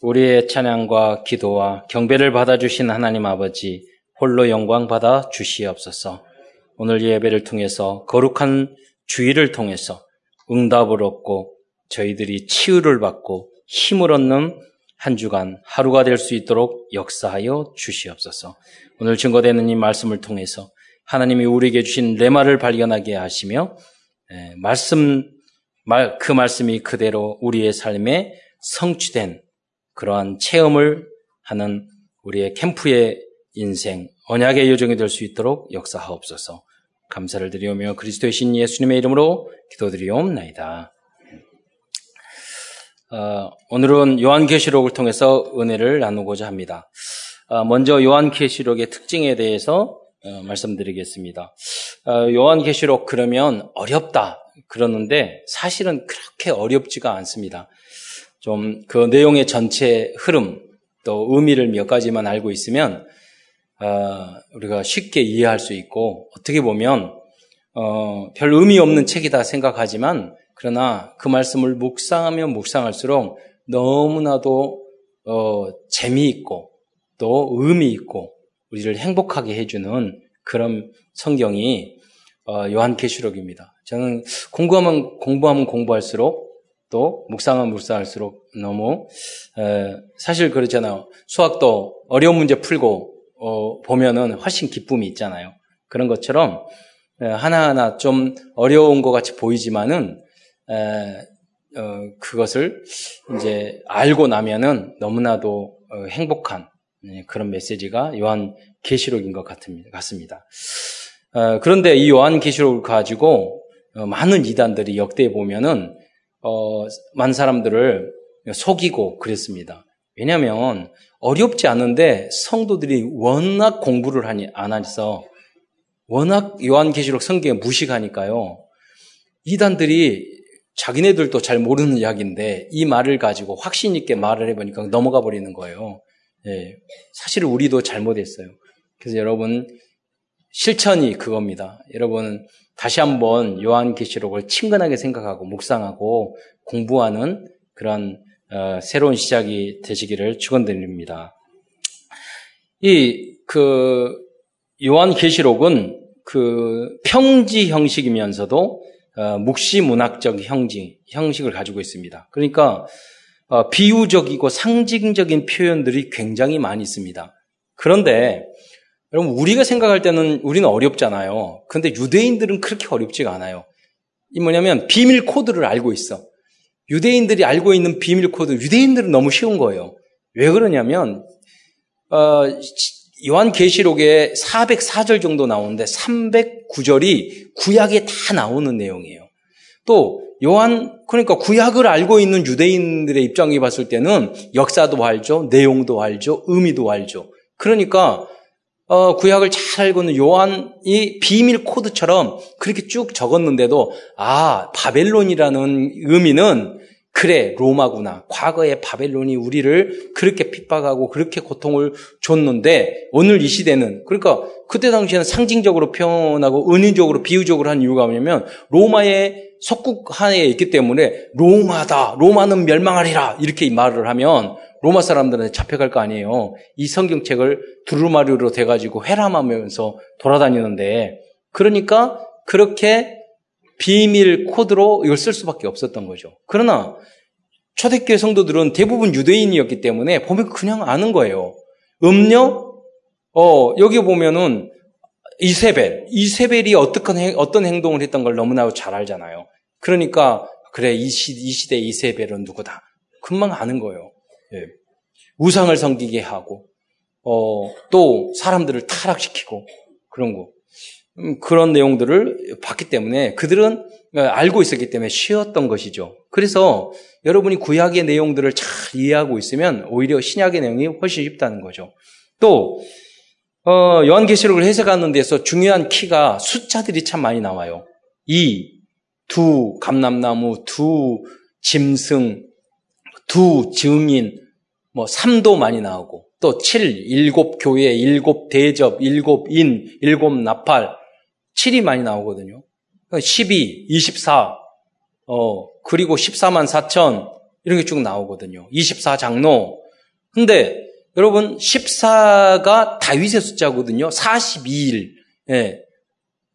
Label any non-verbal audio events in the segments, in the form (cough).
우리의 찬양과 기도와 경배를 받아주신 하나님 아버지 홀로 영광 받아 주시옵소서. 오늘 예배를 통해서 거룩한 주의를 통해서 응답을 얻고 저희들이 치유를 받고 힘을 얻는 한 주간 하루가 될 수 있도록 역사하여 주시옵소서. 오늘 증거되는 이 말씀을 통해서 하나님이 우리에게 주신 레마를 발견하게 하시며 말씀 그 말씀이 그대로 우리의 삶에 성취된 그러한 체험을 하는 우리의 캠프의 인생, 언약의 요정이 될 수 있도록 역사하옵소서. 감사를 드리오며 그리스도의 신 예수님의 이름으로 기도드리옵나이다. 어, 오늘은 요한계시록을 통해서 은혜를 나누고자 합니다. 어, 먼저 요한계시록의 특징에 대해서 어, 말씀드리겠습니다. 어, 요한계시록 그러면 어렵다 그러는데 사실은 그렇게 어렵지가 않습니다. 좀 그 내용의 전체 흐름 또 의미를 몇 가지만 알고 있으면 어, 우리가 쉽게 이해할 수 있고 어떻게 보면 어, 별 의미 없는 책이다 생각하지만 그러나 그 말씀을 묵상하면 묵상할수록 너무나도 어, 재미있고 또 의미 있고 우리를 행복하게 해주는 그런 성경이 어, 요한계시록입니다. 저는 공부하면 공부하면 공부할수록 또 묵상하면 묵상할수록 너무 에, 사실 그렇잖아요. 수학도 어려운 문제 풀고 어, 보면은 훨씬 기쁨이 있잖아요. 그런 것처럼 에, 하나하나 좀 어려운 것 같이 보이지만은 에, 어, 그것을 이제 알고 나면은 너무나도 어, 행복한 네, 그런 메시지가 요한 계시록인 것 같습니다. 어, 그런데 이 요한 계시록을 가지고 어, 많은 이단들이 역대 보면은 어, 많은 사람들을 속이고 그랬습니다. 왜냐하면 어렵지 않은데 성도들이 워낙 공부를 하니 안 해서 워낙 요한계시록 성경에 무식하니까요. 이단들이 자기네들도 잘 모르는 이야기인데 이 말을 가지고 확신 있게 말을 해보니까 넘어가 버리는 거예요. 예, 사실 우리도 잘못했어요. 그래서 여러분 실천이 그겁니다. 여러분 다시 한번 요한계시록을 친근하게 생각하고 묵상하고 공부하는 그런 어, 새로운 시작이 되시기를 축원드립니다. 이 그 요한계시록은 그 편지 형식이면서도 어, 묵시 문학적 형식 형식을 가지고 있습니다. 그러니까 어, 비유적이고 상징적인 표현들이 굉장히 많이 있습니다. 그런데 여러분, 우리가 생각할 때는 우리는 어렵잖아요. 근데 유대인들은 그렇게 어렵지가 않아요. 이 뭐냐면 비밀 코드를 알고 있어. 유대인들이 알고 있는 비밀 코드, 유대인들은 너무 쉬운 거예요. 왜 그러냐면, 어, 요한 계시록에 404절 정도 나오는데 309절이 구약에 다 나오는 내용이에요. 또 요한 그러니까 구약을 알고 있는 유대인들의 입장에 봤을 때는 역사도 알죠, 내용도 알죠, 의미도 알죠. 그러니까 어, 구약을 잘 알고 있는 요한이 비밀 코드처럼 그렇게 쭉 적었는데도 아 바벨론이라는 의미는 그래 로마구나. 과거의 바벨론이 우리를 그렇게 핍박하고 그렇게 고통을 줬는데 오늘 이 시대는 그러니까 그때 당시에는 상징적으로 표현하고 은유적으로 비유적으로 한 이유가 뭐냐면 로마의 속국 하에 있기 때문에 로마다 로마는 멸망하리라 이렇게 말을 하면 로마 사람들한테 잡혀갈 거 아니에요. 이 성경책을 두루마리로 돼가지고 회람하면서 돌아다니는데 그러니까 그렇게 비밀 코드로 이걸 쓸 수밖에 없었던 거죠. 그러나 초대교회 성도들은 대부분 유대인이었기 때문에 보면 그냥 아는 거예요. 음료? 어, 여기 보면은 이세벨. 이세벨이 어떤, 어떤 행동을 했던 걸 너무나 잘 알잖아요. 그러니까, 그래, 이, 시, 이 시대 이세벨은 누구다. 금방 아는 거예요. 예. 우상을 섬기게 하고 어, 또 사람들을 타락시키고 그런 거 음, 그런 내용들을 봤기 때문에 그들은 알고 있었기 때문에 쉬었던 것이죠. 그래서 여러분이 구약의 내용들을 잘 이해하고 있으면 오히려 신약의 내용이 훨씬 쉽다는 거죠. 또 어, 요한계시록을 해석하는 데서 중요한 키가 숫자들이 참 많이 나와요. 이, 두 감람나무, 두 짐승, 두 증인, 뭐 3도 많이 나오고 또 7, 일곱 교회, 일곱 대접, 일곱 인, 일곱 나팔 7이 많이 나오거든요. 12, 24, 어, 그리고 14만 4천 이런 게 쭉 나오거든요. 24 장로, 근데 여러분 14가 다윗의 숫자거든요. 42일. 예.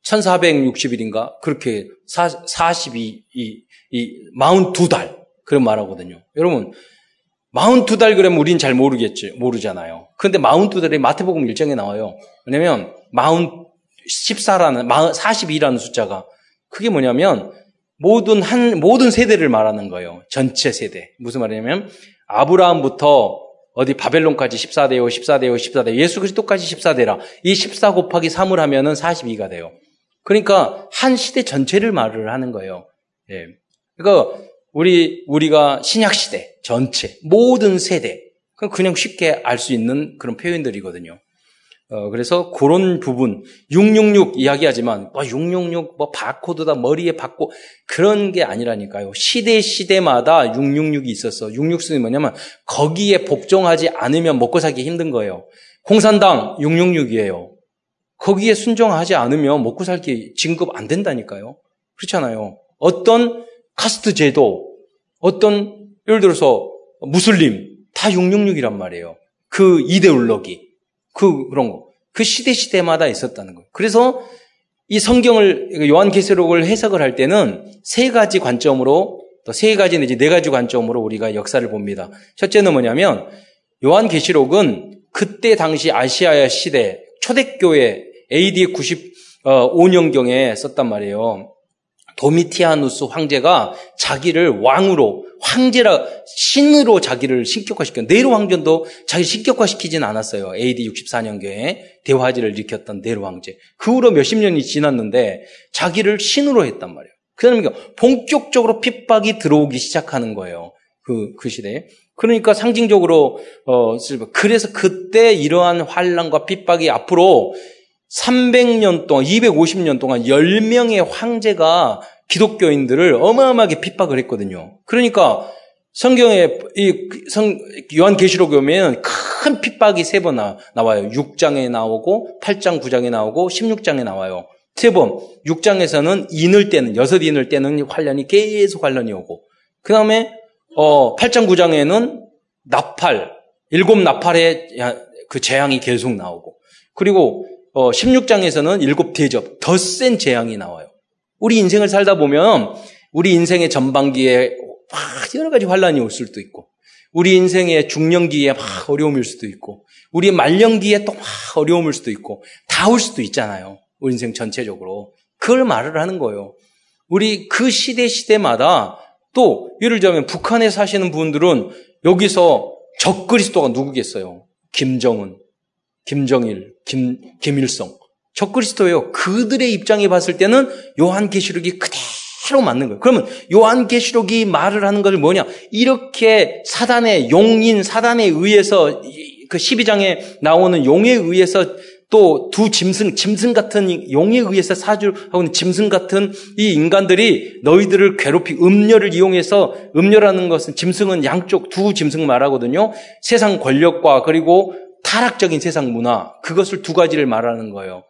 1460일인가? 그렇게 42, 이, 이, 42달. 그런 말 하거든요. 여러분, 42달 그러면 우린 잘 모르겠지, 모르잖아요. 그런데 42달이 마태복음 1장에 나와요. 왜냐면, 40, 14라는, 42라는 숫자가, 그게 뭐냐면, 모든 한, 모든 세대를 말하는 거예요. 전체 세대. 무슨 말이냐면, 아브라함부터 어디 바벨론까지 14대요, 14대요, 14대. 예수 그리스도까지 14대라. 이 14 곱하기 3을 하면은 42가 돼요. 그러니까 한 시대 전체를 말을 하는 거예요. 예. 그러니까 우리 우리가 신약 시대 전체 모든 세대 그냥 쉽게 알 수 있는 그런 표현들이거든요. 어, 그래서 그런 부분 666 이야기하지만 뭐 666 뭐 바코드다 머리에 받고 그런 게 아니라니까요. 시대 시대마다 666이 있었어. 666이 뭐냐면 거기에 복종하지 않으면 먹고 살기 힘든 거예요. 공산당 666이에요. 거기에 순종하지 않으면 먹고 살기 진급 안 된다니까요. 그렇잖아요. 어떤 카스트 제도, 어떤 예를 들어서 무슬림 다 666이란 말이에요. 그 이데올로기, 그 그런 거. 그 시대 시대마다 있었다는 거예요. 그래서 이 성경을 요한계시록을 해석을 할 때는 세 가지 관점으로 또 세 가지 내지 네 가지 관점으로 우리가 역사를 봅니다. 첫째는 뭐냐면 요한계시록은 그때 당시 아시아의 시대 초대교회 AD 95년경에 썼단 말이에요. 도미티아누스 황제가 자기를 왕으로 황제라 신으로 자기를 신격화시켜 네로 황제도 자기 신격화시키진 않았어요. AD 64년경에 대화지를 일으켰던 네로 황제. 그 후로 몇십 년이 지났는데 자기를 신으로 했단 말이에요. 그러니까 본격적으로 핍박이 들어오기 시작하는 거예요. 그, 그 시대에. 그러니까 상징적으로, 어, 그래서 그때 이러한 환란과 핍박이 앞으로 300년 동안, 250년 동안 10명의 황제가 기독교인들을 어마어마하게 핍박을 했거든요. 그러니까 성경에 이 성, 요한계시록에 보면 큰 핍박이 세 번 나와요. 6장에 나오고 8장 9장에 나오고 16장에 나와요. 세 번. 6장에서는 인을 때는 여섯 인을 때는 환란이 계속 환란이 오고 그 다음에 어, 8장 9장에는 나팔 일곱 나팔의 그 재앙이 계속 나오고 그리고 어, 16장에서는 일곱 대접 더 센 재앙이 나와요. 우리 인생을 살다 보면 우리 인생의 전반기에 막 여러 가지 환란이 올 수도 있고 우리 인생의 중년기에 막 어려움일 수도 있고 우리 말년기에 또 막 어려움일 수도 있고 다 올 수도 있잖아요. 우리 인생 전체적으로. 그걸 말을 하는 거예요. 우리 그 시대 시대마다 또 예를 들자면 북한에 사시는 분들은 여기서 적그리스도가 누구겠어요? 김정은, 김정일, 김, 김일성. 적그리스도예요. 그들의 입장에 봤을 때는 요한계시록이 그대로 맞는 거예요. 그러면 요한계시록이 말을 하는 것을 뭐냐? 이렇게 사단의 용인, 사단에 의해서 그 12장에 나오는 용에 의해서 또 두 짐승, 짐승 같은 용에 의해서 사주하고 있는 짐승 같은 이 인간들이 너희들을 괴롭히 음녀를 이용해서 음녀라는 것은 짐승은 양쪽 두 짐승 말하거든요. 세상 권력과 그리고 타락적인 세상 문화 그것을 두 가지를 말하는 거예요.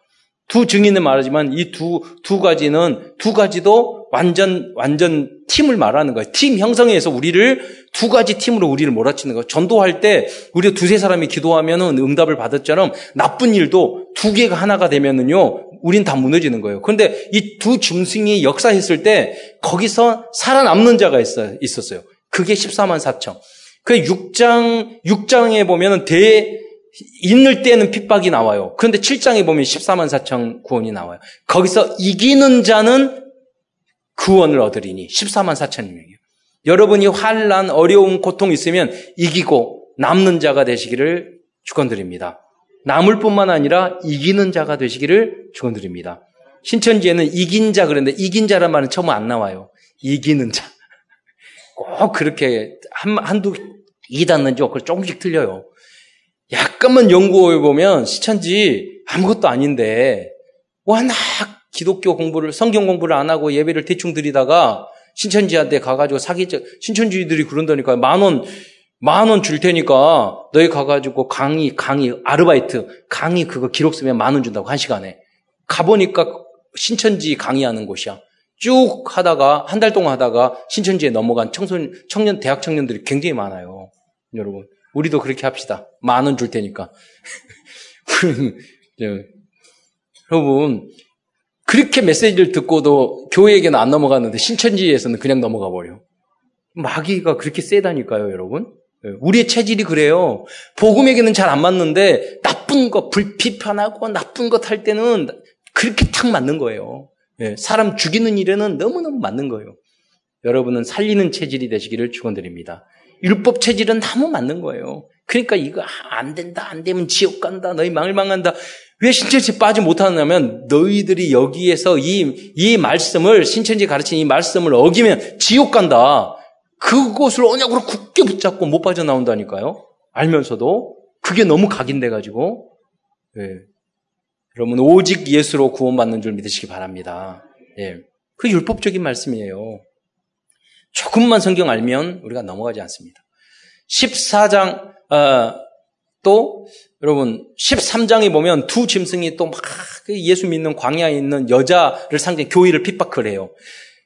두 증인은 말하지만 이 두, 두 가지는, 두 가지도 완전, 완전 팀을 말하는 거예요. 팀 형성해서 우리를 두 가지 팀으로 우리를 몰아치는 거예요. 전도할 때 우리가 두세 사람이 기도하면은 응답을 받았처럼 나쁜 일도 두 개가 하나가 되면은요, 우린 다 무너지는 거예요. 그런데 이 두 중승이 역사했을 때 거기서 살아남는 자가 있었어요. 그게 14만 4천. 그 6장, 6장에 보면은 대, 있는 때는 핍박이 나와요. 그런데 7장에 보면 14만 4천 구원이 나와요. 거기서 이기는 자는 구원을 얻으리니 14만 4천 명이에요. 여러분이 환란, 어려움, 고통 있으면 이기고 남는 자가 되시기를 축원드립니다. 남을 뿐만 아니라 이기는 자가 되시기를 축원드립니다. 신천지에는 이긴 자 그랬는데 이긴 자란 말은 처음 안 나와요. 이기는 자. (laughs) 꼭 그렇게 한, 한두 이닿는지 조금씩 틀려요. 약간만 연구해 보면 시천지 아무것도 아닌데 워낙 기독교 공부를 성경 공부를 안 하고 예배를 대충 드리다가 신천지한테 가가지고 사기 신천지들이 그런다니까 만 원 만 원 줄 테니까 너희 가가지고 강의 강의 아르바이트 강의 그거 기록 쓰면 만 원 준다고 한 시간에 가보니까 신천지 강의하는 곳이야. 쭉 하다가 한 달 동안 하다가 신천지에 넘어간 청소년 청년 대학 청년들이 굉장히 많아요. 여러분 우리도 그렇게 합시다. 만 원 줄 테니까. (laughs) 여러분, 그렇게 메시지를 듣고도 교회에게는 안 넘어갔는데 신천지에서는 그냥 넘어가 버려. 마귀가 그렇게 세다니까요, 여러분. 예, 우리의 체질이 그래요. 복음에게는 잘 안 맞는데 나쁜 거, 불피편하고 나쁜 것 할 때는 그렇게 탁 맞는 거예요. 예, 사람 죽이는 일에는 너무너무 맞는 거예요. 여러분은 살리는 체질이 되시기를 축원드립니다. 율법 체질은 너무 맞는 거예요. 그러니까 이거 안 된다, 안 되면 지옥 간다, 너희 망을 망한다. 왜 신천지 빠지 못하냐면 너희들이 여기에서 이, 이 말씀을 신천지 가르친 이 말씀을 어기면 지옥 간다. 그것을 언약으로 굳게 붙잡고 못 빠져나온다니까요. 알면서도 그게 너무 각인돼 가지고 예. 여러분 오직 예수로 구원받는 줄 믿으시기 바랍니다. 예. 그 율법적인 말씀이에요. 조금만 성경 알면 우리가 넘어가지 않습니다. 14장 어, 또 여러분 13장에 보면 두 짐승이 또 막 예수 믿는 광야에 있는 여자를 상징 교회를 핍박을 해요.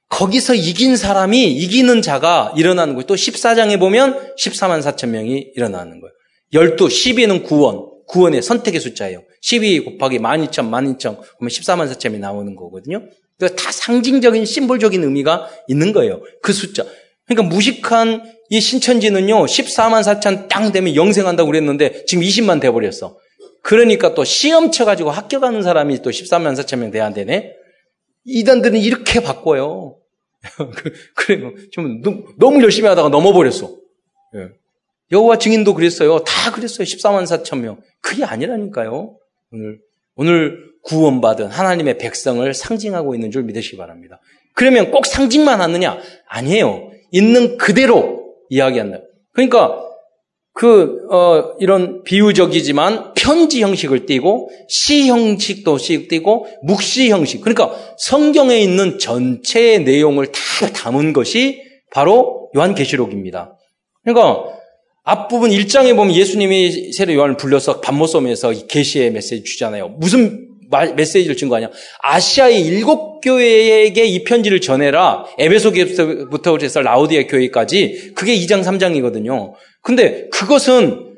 거기서 이긴 사람이 이기는 자가 일어나는 거예요. 또 14장에 보면 14만 4천 명이 일어나는 거예요. 12, 12는 구원, 구원의 선택의 숫자예요. 12 곱하기 12,000, 12,000, 그러면 14만 4천이 나오는 거거든요. 다 상징적인 심볼적인 의미가 있는 거예요. 그 숫자. 그러니까 무식한 이 신천지는요, 14만 4천 땅 되면 영생한다고 그랬는데 지금 20만 돼버렸어. 그러니까 또 시험 쳐가지고 합격하는 사람이 또 14만 4천 명 돼야 되네? 이단들은 이렇게 바꿔요. (laughs) 그, 그래요. 좀 너무 열심히 하다가 넘어버렸어. 예. 여호와 증인도 그랬어요. 다 그랬어요. 14만 4천 명. 그게 아니라니까요. 오늘 오늘 구원받은 하나님의 백성을 상징하고 있는 줄 믿으시기 바랍니다. 그러면 꼭 상징만 하느냐? 아니에요. 있는 그대로 이야기한다. 그러니까 그, 어, 이런 비유적이지만 편지 형식을 띠고 시 형식도 띠고 묵시 형식. 그러니까 성경에 있는 전체의 내용을 다 담은 것이 바로 요한계시록입니다. 그러니까 앞부분 1장에 보면 예수님이 세례 요한을 불러서 밤모섬에서 계시의 메시지 주잖아요. 무슨 메시지를 준 거 아니야? 아시아의 일곱 교회에게 이 편지를 전해라. 에베소 교회부터 해서 라우디아 교회까지. 그게 2장, 3장이거든요. 근데 그것은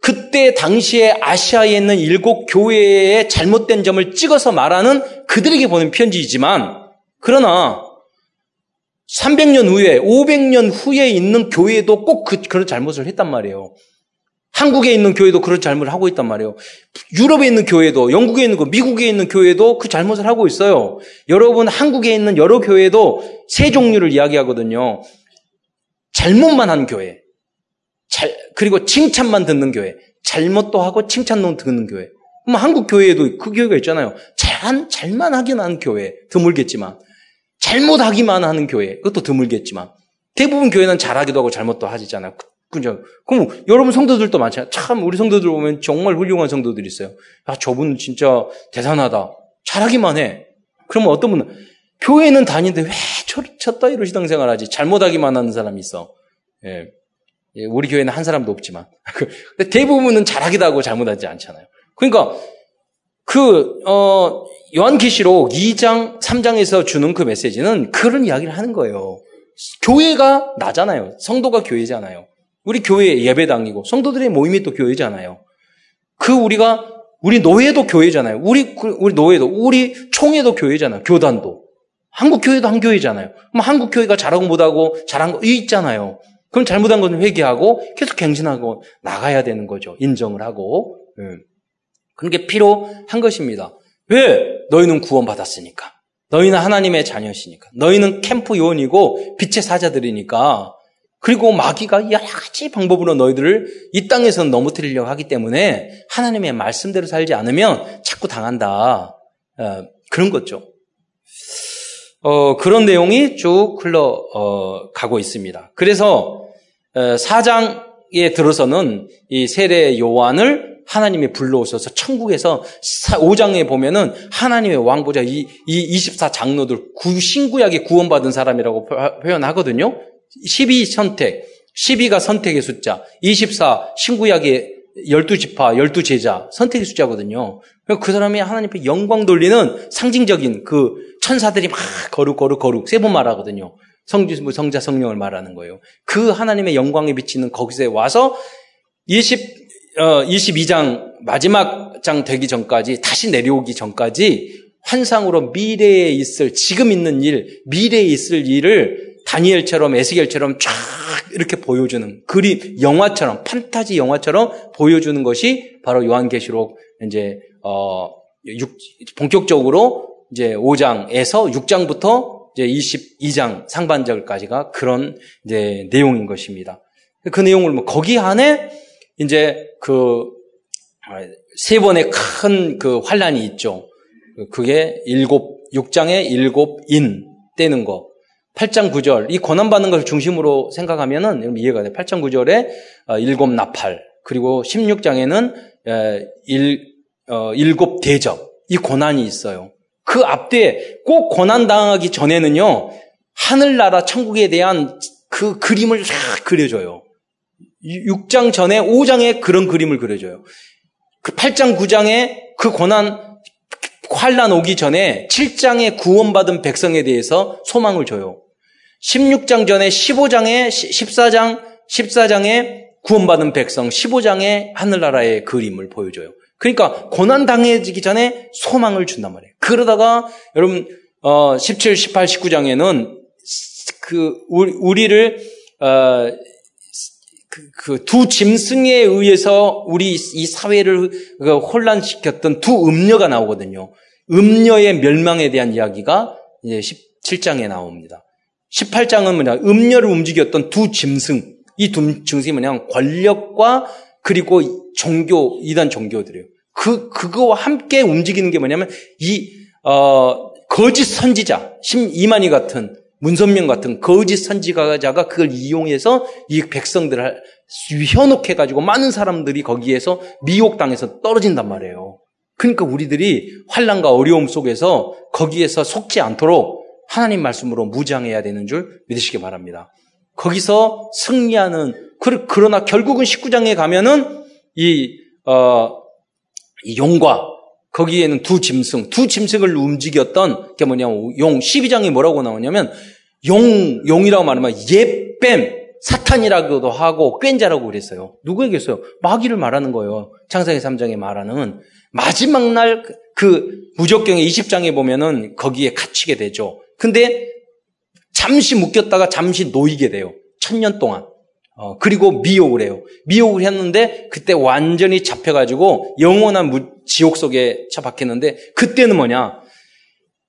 그때 당시에 아시아에 있는 일곱 교회의 잘못된 점을 찍어서 말하는 그들에게 보낸 편지이지만, 그러나 300년 후에, 500년 후에 있는 교회도 꼭 그, 그런 잘못을 했단 말이에요. 한국에 있는 교회도 그런 잘못을 하고 있단 말이에요. 유럽에 있는 교회도, 영국에 있는 거, 미국에 있는 교회도 그 잘못을 하고 있어요. 여러분, 한국에 있는 여러 교회도 세 종류를 이야기하거든요. 잘못만 하는 교회. 잘, 그리고 칭찬만 듣는 교회. 잘못도 하고 칭찬도 듣는 교회. 그럼 한국 교회에도 그 교회가 있잖아요. 잘, 잘만 하긴 하는 교회. 드물겠지만. 잘못하기만 하는 교회. 그것도 드물겠지만. 대부분 교회는 잘하기도 하고 잘못도 하지잖아요. 그죠? 그럼 여러분 성도들도 많잖아요. 참 우리 성도들 보면 정말 훌륭한 성도들이 있어요. 아 저분 진짜 대단하다. 잘하기만 해. 그러면 어떤 분은 교회는 다니는데 왜 쳤다 이로 시당생활 하지? 잘못하기만 하는 사람이 있어. 예. 예, 우리 교회는 한 사람도 없지만 (laughs) 대부분은 잘하기도 하고 잘못하지 않잖아요. 그러니까 그 어, 요한계시록 2장 3장에서 주는 그 메시지는 그런 이야기를 하는 거예요. 교회가 나잖아요. 성도가 교회잖아요. 우리 교회 예배당이고 성도들의 모임이 또 교회잖아요. 그 우리가 우리 노예도 교회잖아요. 우리 우리 노예도 우리 총회도 교회잖아요. 교단도 한국 교회도 한 교회잖아요. 그럼 한국 교회가 잘하고 못하고 잘한 거 있잖아요. 그럼 잘못한 것은 회개하고 계속 갱신하고 나가야 되는 거죠. 인정을 하고. 음. 그런 게 필요한 것입니다. 왜? 너희는 구원받았으니까. 너희는 하나님의 자녀시니까. 너희는 캠프 요원이고 빛의 사자들이니까 그리고 마귀가 여러 가지 방법으로 너희들을 이 땅에서 넘어뜨리려고 하기 때문에 하나님의 말씀대로 살지 않으면 자꾸 당한다. 어, 그런 거죠. 어, 그런 내용이 쭉 흘러 어, 가고 있습니다. 그래서 어, 사장에 들어서는 이 세례 요한을 하나님이 불러오셔서 천국에서 5장에 보면은 하나님의 왕보자 이, 이 24장로들 구, 신구약에 구원받은 사람이라고 표현하거든요. 12 선택, 12가 선택의 숫자, 24 신구약의 12지파, 12제자, 선택의 숫자거든요. 그 사람이 하나님 앞에 영광 돌리는 상징적인 그 천사들이 막 거룩, 거룩, 거룩, 세 번 말하거든요. 성주, 뭐 성자, 성령을 말하는 거예요. 그 하나님의 영광에 비치는 거기서 와서 20, 어, 22장 마지막 장 되기 전까지 다시 내려오기 전까지 환상으로 미래에 있을 지금 있는 일, 미래에 있을 일을 다니엘처럼 에스겔처럼 쫙 이렇게 보여주는 그림 영화처럼 판타지 영화처럼 보여주는 것이 바로 요한계시록 이제 어 6, 본격적으로 이제 5장에서 6장부터 이제 22장 상반절까지가 그런 이제 내용인 것입니다. 그 내용을 뭐 거기 안에 이제 그 세 번의 큰 그 환란이 있죠. 그게 일곱 6장에 일곱 인 떼는 거. 8장 9절 이 고난 받는 것을 중심으로 생각하면은 이해가 돼. 8장 9절에 어, 일곱 나팔 그리고 16장에는 일 어, 일곱 대접 이 고난이 있어요. 그 앞뒤에 꼭 고난 당하기 전에는요 하늘나라 천국에 대한 그 그림을 쫙 그려줘요. 6장 전에 5장에 그런 그림을 그려줘요. 그 8장 9장에 그 고난 환란 오기 전에 7장에 구원받은 백성에 대해서 소망을 줘요. 16장 전에 15장에 14장 14장에 구원받은 백성 15장에 하늘나라의 그림을 보여줘요. 그러니까 고난 당해지기 전에 소망을 준단 말이에요. 그러다가 여러분 어 17, 18, 19장에는 그 우리 를 어 그두 그 짐승에 의해서 우리 이 사회를 그 혼란시켰던 두 음녀가 나오거든요. 음녀의 멸망에 대한 이야기가 이제 17장에 나옵니다. 18장은 뭐냐? 음녀를 움직였던 두 짐승. 이 두 짐승이 뭐냐? 권력과 그리고 종교, 이단 종교들이에요. 그, 그거와 함께 움직이는 게 뭐냐면 이, 어, 거짓 선지자, 심이만희 같은 문선명 같은 거짓 선지자가 그걸 이용해서 이 백성들을 현혹해가지고 많은 사람들이 거기에서 미혹당해서 떨어진단 말이에요. 그러니까 우리들이 환란과 어려움 속에서 거기에서 속지 않도록 하나님 말씀으로 무장해야 되는 줄 믿으시기 바랍니다. 거기서 승리하는 그러나 결국은 19장에 가면은 이, 어, 이 용과 거기에는 두 짐승, 두 짐승을 움직였던 게 뭐냐면 용 12장이 뭐라고 나오냐면 용 용이라고 말하면 예뱀 사탄이라고도 하고 꽹자라고 그랬어요. 누구에게서요? 마귀를 말하는 거예요. 창세기 3장에 말하는 마지막 날 그 무적경의 20장에 보면은 거기에 갇히게 되죠. 근데 잠시 묶였다가 잠시 놓이게 돼요. 천년 동안. 어, 그리고 미혹을 해요. 미혹을 했는데 그때 완전히 잡혀가지고 영원한 무, 지옥 속에 처박혔는데 그때는 뭐냐?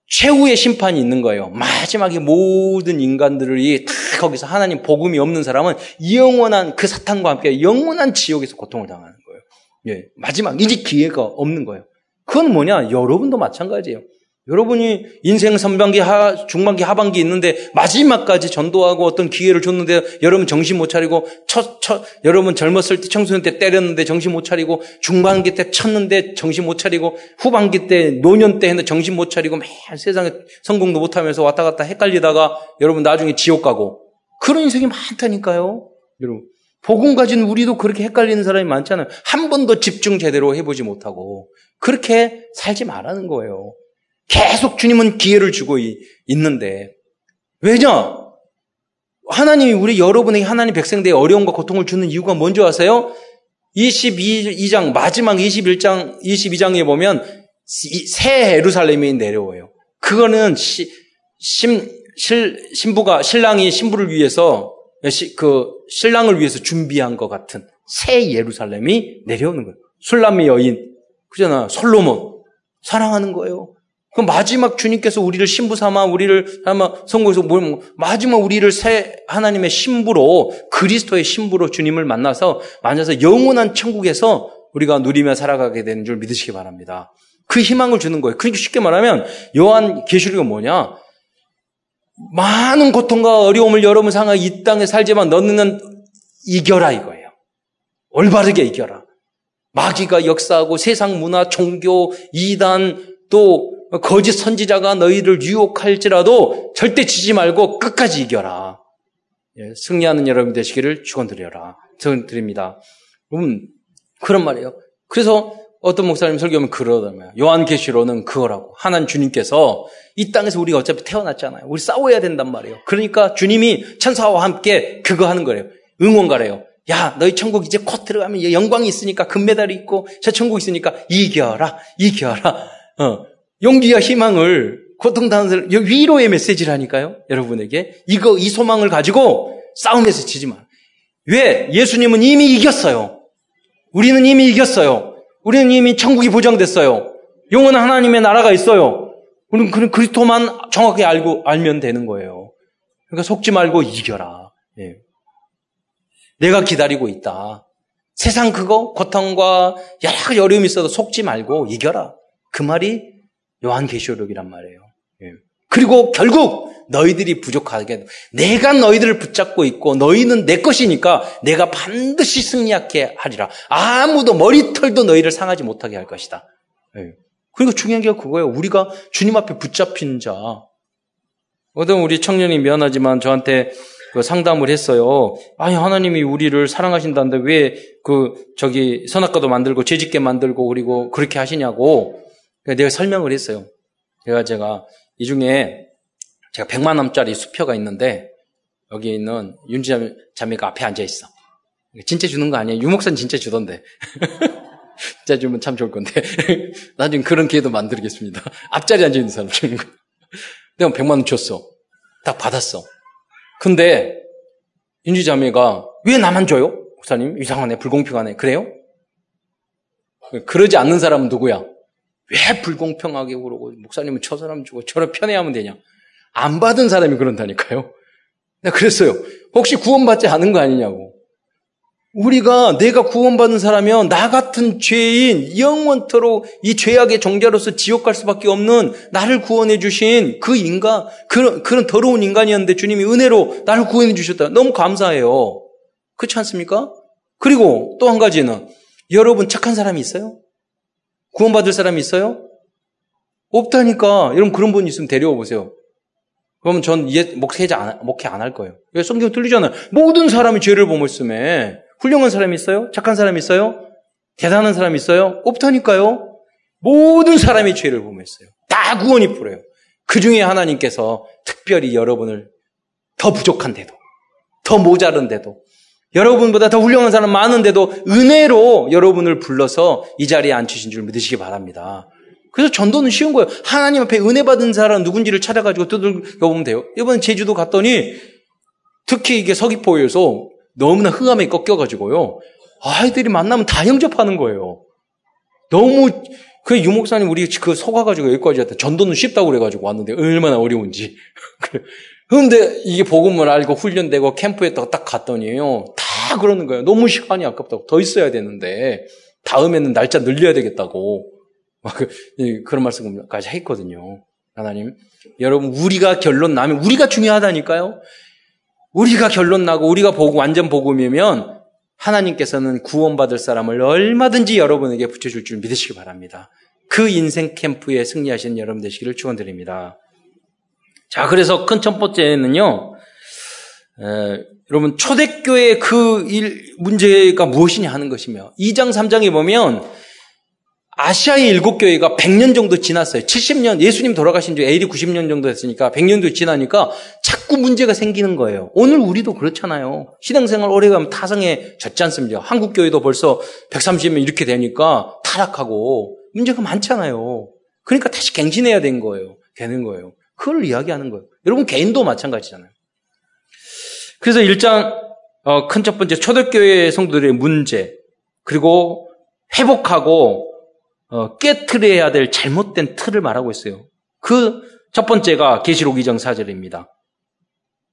최후의 심판이 있는 거예요. 마지막에 모든 인간들이 다 거기서 하나님 복음이 없는 사람은 영원한 그 사탄과 함께 영원한 지옥에서 고통을 당하는 거예요. 예, 마지막 이제 기회가 없는 거예요. 그건 뭐냐? 여러분도 마찬가지예요. 여러분이 인생 선반기, 하, 중반기, 하반기 있는데 마지막까지 전도하고 어떤 기회를 줬는데 여러분 정신 못 차리고 첫, 첫, 여러분 젊었을 때 청소년 때 때렸는데 정신 못 차리고 중반기 때 쳤는데 정신 못 차리고 후반기 때 노년 때 했는데 정신 못 차리고 매일 세상에 성공도 못 하면서 왔다 갔다 헷갈리다가 여러분 나중에 지옥 가고 그런 인생이 많다니까요. 여러분. 복음 가진 우리도 그렇게 헷갈리는 사람이 많잖아요. 한 번도 집중 제대로 해보지 못하고 그렇게 살지 말라는 거예요. 계속 주님은 기회를 주고 있는데 왜냐? 하나님이 우리 여러분에게 하나님 백성들의 어려움과 고통을 주는 이유가 뭔지 아세요? 22장 마지막 21장 22장에 보면 새 예루살렘이 내려와요. 그거는 시, 심, 실, 신부가 신랑이 신부를 위해서 그 신랑을 위해서 준비한 것 같은 새 예루살렘이 내려오는 거예요. 술람미 여인 그잖아 솔로몬 사랑하는 거예요. 그 마지막 주님께서 우리를 신부 삼아 우리를 아마 성공에서 뭘 마지막 우리를 새 하나님의 신부로 그리스도의 신부로 주님을 만나서 만나서 영원한 천국에서 우리가 누리며 살아가게 되는 줄 믿으시기 바랍니다. 그 희망을 주는 거예요. 그러니까 쉽게 말하면 요한 계시록은 뭐냐? 많은 고통과 어려움을 여러분 상하 이 땅에 살지만 너는 이겨라 이거예요. 올바르게 이겨라. 마귀가 역사하고 세상 문화, 종교, 이단 또 거짓 선지자가 너희를 유혹할지라도 절대 지지 말고 끝까지 이겨라. 예, 승리하는 여러분 되시기를 축원드려라. 축원드립니다. 음, 그런 말이에요. 그래서 어떤 목사님 설교하면 그러더라고요. 요한계시로는 그거라고. 하나님 주님께서 이 땅에서 우리가 어차피 태어났잖아요. 우리 싸워야 된단 말이에요. 그러니까 주님이 천사와 함께 그거 하는 거예요. 응원가래요. 야, 너희 천국 이제 곧 들어가면 영광이 있으니까 금메달이 있고 저 천국 있으니까 이겨라, 이겨라. 어, 용기와 희망을 고통당하는 위로의 메시지라니까요. 여러분에게 이거 이 소망을 가지고 싸움에서 지지 마. 왜? 예수님은 이미 이겼어요. 우리는 이미 이겼어요. 우리는 이미 천국이 보장됐어요. 영원한 하나님의 나라가 있어요. 우리는 그런 그리스도만 정확히 알고 알면 되는 거예요. 그러니까 속지 말고 이겨라. 예. 내가 기다리고 있다. 세상 그거 고통과 여러 어려움이 있어도 속지 말고 이겨라. 그 말이 요한계시록이란 말이에요. 예. 그리고 결국 너희들이 부족하게 내가 너희들을 붙잡고 있고 너희는 내 것이니까 내가 반드시 승리하게 하리라. 아무도 머리털도 너희를 상하지 못하게 할 것이다. 예. 그러니까 중요한 게 그거예요. 우리가 주님 앞에 붙잡힌 자. 어떤 우리 청년이 미안하지만 저한테 그 상담을 했어요. 아니 하나님이 우리를 사랑하신다는데 왜 그 저기 선악과도 만들고 죄짓게 만들고 그리고 그렇게 하시냐고 내가 설명을 했어요. 제가 제가 이 중에 제가 100만 원짜리 수표가 있는데 여기 있는 윤지 자매가 앞에 앉아 있어. 진짜 주는 거 아니에요? 유목사는 진짜 주던데. (laughs) 진짜 주면 참 좋을 건데. (laughs) 나중에 그런 기회도 만들겠습니다. (laughs) 앞자리에 앉아 있는 사람 주는 거. 내가 100만 원 줬어. 딱 받았어. 근데 윤지 자매가 왜 나만 줘요? 목사님 이상하네 불공평하네 그래요? 그러지 않는 사람은 누구야? 왜 불공평하게 그러고 목사님은 저 사람 주고 저를 편애하면 되냐? 안 받은 사람이 그런다니까요. 내가 그랬어요. 혹시 구원받지 않은 거 아니냐고. 우리가 내가 구원받은 사람이면 나 같은 죄인 영원토록 이 죄악의 종자로서 지옥 갈 수밖에 없는 나를 구원해 주신 그 인간 그런 그런 더러운 인간이었는데 주님이 은혜로 나를 구원해 주셨다. 너무 감사해요. 그렇지 않습니까? 그리고 또 한 가지는 여러분 착한 사람이 있어요? 구원받을 사람이 있어요? 없다니까. 여러분 그런 분 있으면 데려와 보세요. 그러면 전 목회자 목회 안 할 거예요. 성경 틀리잖아요. 모든 사람이 죄를 범했음에 훌륭한 사람이 있어요? 착한 사람이 있어요? 대단한 사람이 있어요? 없다니까요. 모든 사람이 죄를 범했어요. 다 구원이 풀어요. 그 중에 하나님께서 특별히 여러분을 더 부족한데도, 더 모자른데도, 여러분보다 더 훌륭한 사람 많은데도 은혜로 여러분을 불러서 이 자리에 앉히신 줄 믿으시기 바랍니다. 그래서 전도는 쉬운 거예요. 하나님 앞에 은혜 받은 사람 누군지를 찾아가지고 두들겨보면 돼요. 이번 제주도 갔더니 특히 이게 서귀포에서 너무나 흥함에 꺾여가지고요. 아이들이 만나면 다 영접하는 거예요. 너무 그 유목사님 우리 그 속아가지고 여기까지 왔다. 전도는 쉽다고 그래가지고 왔는데 얼마나 어려운지. (laughs) 그런데 이게 복음을 알고 훈련되고 캠프에 딱 갔더니요. 다 그러는 거예요. 너무 시간이 아깝다고. 더 있어야 되는데 다음에는 날짜 늘려야 되겠다고. (laughs) 막 그, 그런 말씀까지 했거든요. 하나님. 여러분, 우리가 결론 나면 우리가 중요하다니까요. 우리가 결론 나고 우리가 보고 완전 복음이면 하나님께서는 구원받을 사람을 얼마든지 여러분에게 붙여줄 줄 믿으시기 바랍니다. 그 인생 캠프에 승리하시는 여러분 되시기를 축원드립니다. 자, 그래서 큰 첫 번째는요. 에, 여러분 초대교회 그 일, 문제가 무엇이냐 하는 것이며 2장 3장에 보면 아시아의 일곱 교회가 100년 정도 지났어요. 70년, 예수님 돌아가신 지 AD 90년 정도 됐으니까 100년도 지나니까 자꾸 문제가 생기는 거예요. 오늘 우리도 그렇잖아요. 신앙생활 오래 가면 타성에 젖지 않습니까? 한국 교회도 벌써 130년 이렇게 되니까 타락하고 문제가 많잖아요. 그러니까 다시 갱신해야 된 거예요. 되는 거예요. 그걸 이야기하는 거예요. 여러분 개인도 마찬가지잖아요. 그래서 1장 어, 큰 첫 번째 초대교회 성도들의 문제 그리고 회복하고 어, 깨트려야 될 잘못된 틀을 말하고 있어요. 그 첫 번째가 계시록 2장 4절입니다.